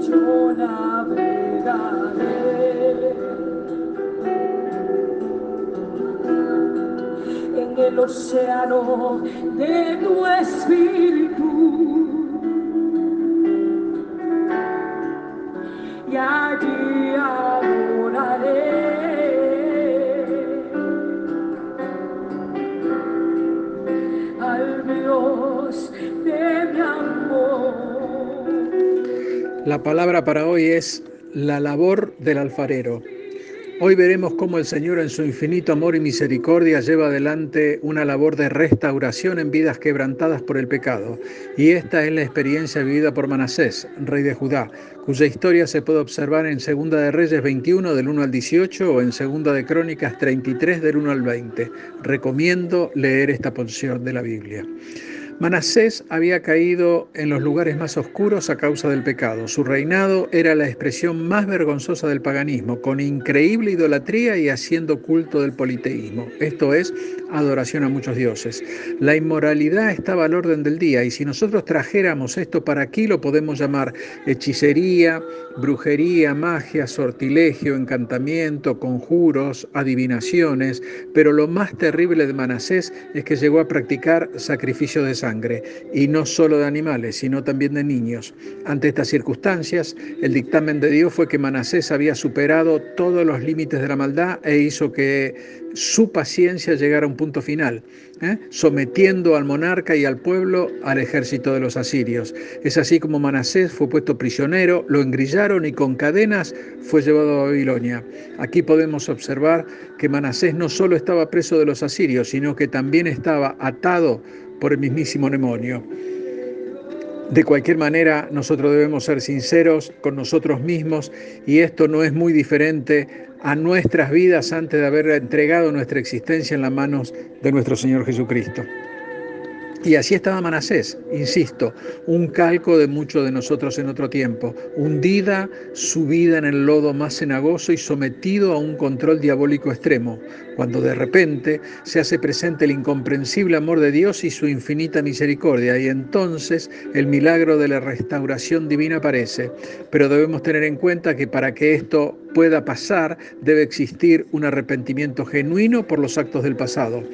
Yo navegaré en el océano de tu espíritu. La palabra para hoy es la labor del alfarero. Hoy veremos cómo el Señor en su infinito amor y misericordia lleva adelante una labor de restauración en vidas quebrantadas por el pecado. Y esta es la experiencia vivida por Manasés, rey de Judá, cuya historia se puede observar en Segunda de Reyes 21 del 1 al 18 o en Segunda de Crónicas 33 del 1 al 20. Recomiendo leer esta porción de la Biblia. Manasés había caído en los lugares más oscuros a causa del pecado. Su reinado era la expresión más vergonzosa del paganismo, con increíble idolatría y haciendo culto del politeísmo, esto es, adoración a muchos dioses. La inmoralidad estaba al orden del día y si nosotros trajéramos esto para aquí lo podemos llamar hechicería, brujería, magia, sortilegio, encantamiento, conjuros, adivinaciones, pero lo más terrible de Manasés es que llegó a practicar sacrificio de sangre y no solo de animales, sino también de niños. Ante estas circunstancias, el dictamen de Dios fue que Manasés había superado todos los límites de la maldad e hizo que su paciencia llegara a un punto final, ¿eh? sometiendo al monarca y al pueblo al ejército de los asirios. Es así como Manasés fue puesto prisionero, lo engrillaron y con cadenas fue llevado a Babilonia. Aquí podemos observar que Manasés no solo estaba preso de los asirios, sino que también estaba atado por el mismísimo demonio. De cualquier manera, nosotros debemos ser sinceros con nosotros mismos y esto no es muy diferente a nuestras vidas antes de haber entregado nuestra existencia en las manos de nuestro Señor Jesucristo. Y así estaba Manasés, insisto, un calco de muchos de nosotros en otro tiempo, hundida, subida en el lodo más cenagoso y sometido a un control diabólico extremo, cuando de repente se hace presente el incomprensible amor de Dios y su infinita misericordia, y entonces el milagro de la restauración divina aparece. Pero debemos tener en cuenta que para que esto pueda pasar debe existir un arrepentimiento genuino por los actos del pasado.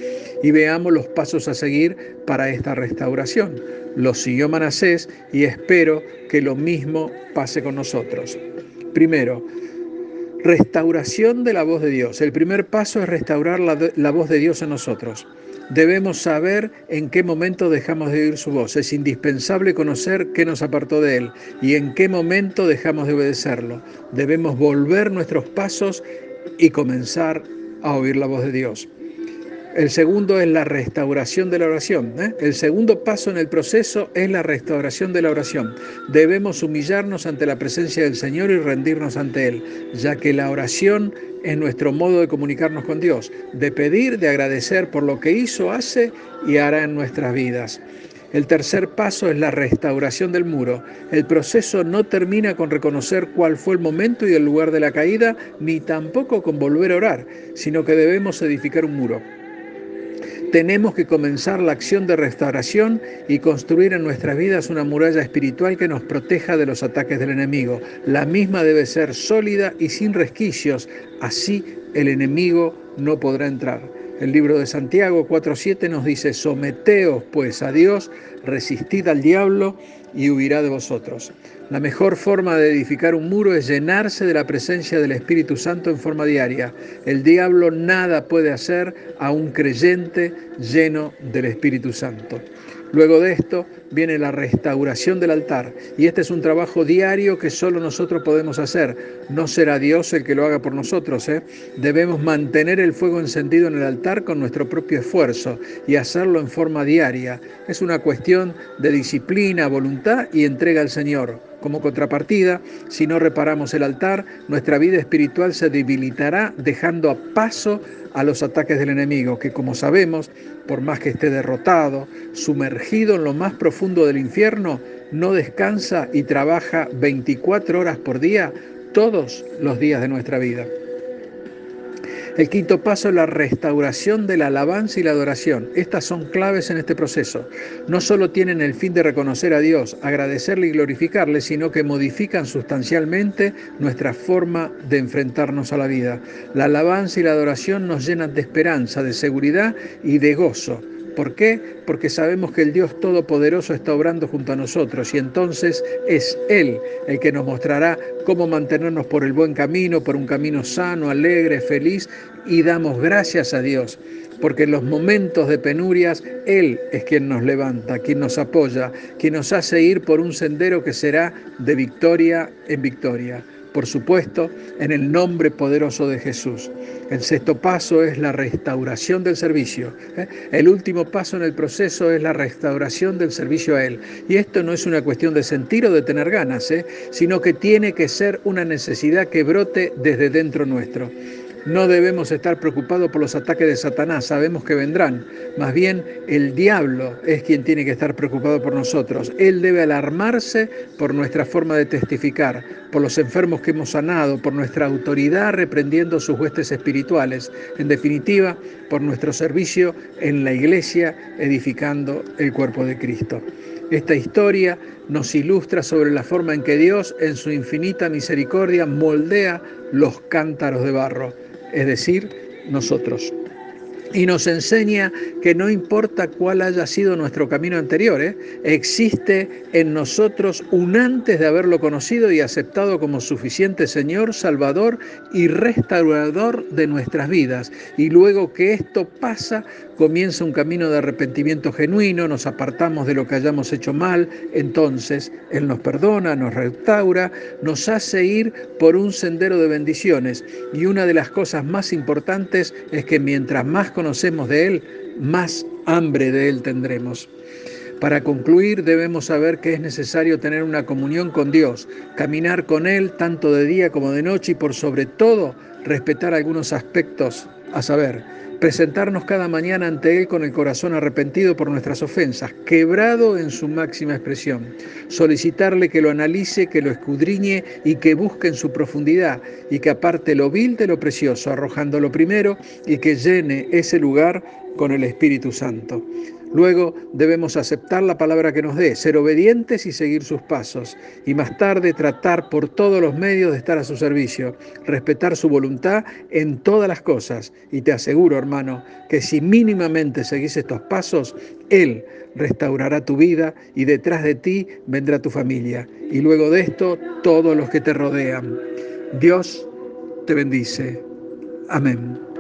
Y veamos los pasos a seguir para esta restauración. Lo siguió Manasés y espero que lo mismo pase con nosotros. Primero, restauración de la voz de Dios. El primer paso es restaurar la, voz de Dios en nosotros. Debemos saber en qué momento dejamos de oír su voz. Es indispensable conocer qué nos apartó de Él y en qué momento dejamos de obedecerlo. Debemos volver nuestros pasos y comenzar a oír la voz de Dios. El segundo es la restauración de la oración. ¿eh? El segundo paso en el proceso es la restauración de la oración. Debemos humillarnos ante la presencia del Señor y rendirnos ante Él, ya que la oración es nuestro modo de comunicarnos con Dios, de pedir, de agradecer por lo que hizo, hace y hará en nuestras vidas. El tercer paso es la restauración del muro. El proceso no termina con reconocer cuál fue el momento y el lugar de la caída, ni tampoco con volver a orar, sino que debemos edificar un muro tenemos que comenzar la acción de restauración y construir en nuestras vidas una muralla espiritual que nos proteja de los ataques del enemigo. La misma debe ser sólida y sin resquicios, así el enemigo no podrá entrar. El libro de Santiago 4.7 nos dice, someteos pues a Dios, resistid al diablo y huirá de vosotros. La mejor forma de edificar un muro es llenarse de la presencia del Espíritu Santo en forma diaria. El diablo nada puede hacer a un creyente lleno del Espíritu Santo. Luego de esto viene la restauración del altar y este es un trabajo diario que solo nosotros podemos hacer. No será Dios el que lo haga por nosotros. ¿eh? Debemos mantener el fuego encendido en el altar con nuestro propio esfuerzo y hacerlo en forma diaria. Es una cuestión de disciplina, voluntad y entrega al Señor. Como contrapartida, si no reparamos el altar, nuestra vida espiritual se debilitará dejando a paso a los ataques del enemigo, que como sabemos, por más que esté derrotado, sumergido en lo más profundo del infierno, no descansa y trabaja 24 horas por día todos los días de nuestra vida. El quinto paso es la restauración de la alabanza y la adoración. Estas son claves en este proceso. No solo tienen el fin de reconocer a Dios, agradecerle y glorificarle, sino que modifican sustancialmente nuestra forma de enfrentarnos a la vida. La alabanza y la adoración nos llenan de esperanza, de seguridad y de gozo. ¿Por qué? Porque sabemos que el Dios Todopoderoso está obrando junto a nosotros y entonces es Él el que nos mostrará cómo mantenernos por el buen camino, por un camino sano, alegre, feliz y damos gracias a Dios. Porque en los momentos de penurias Él es quien nos levanta, quien nos apoya, quien nos hace ir por un sendero que será de victoria en victoria por supuesto, en el nombre poderoso de Jesús. El sexto paso es la restauración del servicio. ¿eh? El último paso en el proceso es la restauración del servicio a Él. Y esto no es una cuestión de sentir o de tener ganas, ¿eh? sino que tiene que ser una necesidad que brote desde dentro nuestro. No debemos estar preocupados por los ataques de Satanás, sabemos que vendrán. Más bien, el diablo es quien tiene que estar preocupado por nosotros. Él debe alarmarse por nuestra forma de testificar, por los enfermos que hemos sanado, por nuestra autoridad reprendiendo sus huestes espirituales. En definitiva, por nuestro servicio en la iglesia, edificando el cuerpo de Cristo. Esta historia nos ilustra sobre la forma en que Dios, en su infinita misericordia, moldea los cántaros de barro es decir, nosotros. Y nos enseña que no importa cuál haya sido nuestro camino anterior, ¿eh? existe en nosotros un antes de haberlo conocido y aceptado como suficiente Señor, Salvador y restaurador de nuestras vidas. Y luego que esto pasa, comienza un camino de arrepentimiento genuino, nos apartamos de lo que hayamos hecho mal, entonces Él nos perdona, nos restaura, nos hace ir por un sendero de bendiciones. Y una de las cosas más importantes es que mientras más conocemos de Él, más hambre de Él tendremos. Para concluir, debemos saber que es necesario tener una comunión con Dios, caminar con Él tanto de día como de noche y por sobre todo respetar algunos aspectos, a saber, presentarnos cada mañana ante Él con el corazón arrepentido por nuestras ofensas, quebrado en su máxima expresión, solicitarle que lo analice, que lo escudriñe y que busque en su profundidad y que aparte lo vil de lo precioso, arrojándolo primero y que llene ese lugar con el Espíritu Santo. Luego debemos aceptar la palabra que nos dé, ser obedientes y seguir sus pasos, y más tarde tratar por todos los medios de estar a su servicio, respetar su voluntad en todas las cosas. Y te aseguro, hermano, que si mínimamente seguís estos pasos, Él restaurará tu vida y detrás de ti vendrá tu familia. Y luego de esto, todos los que te rodean. Dios te bendice. Amén.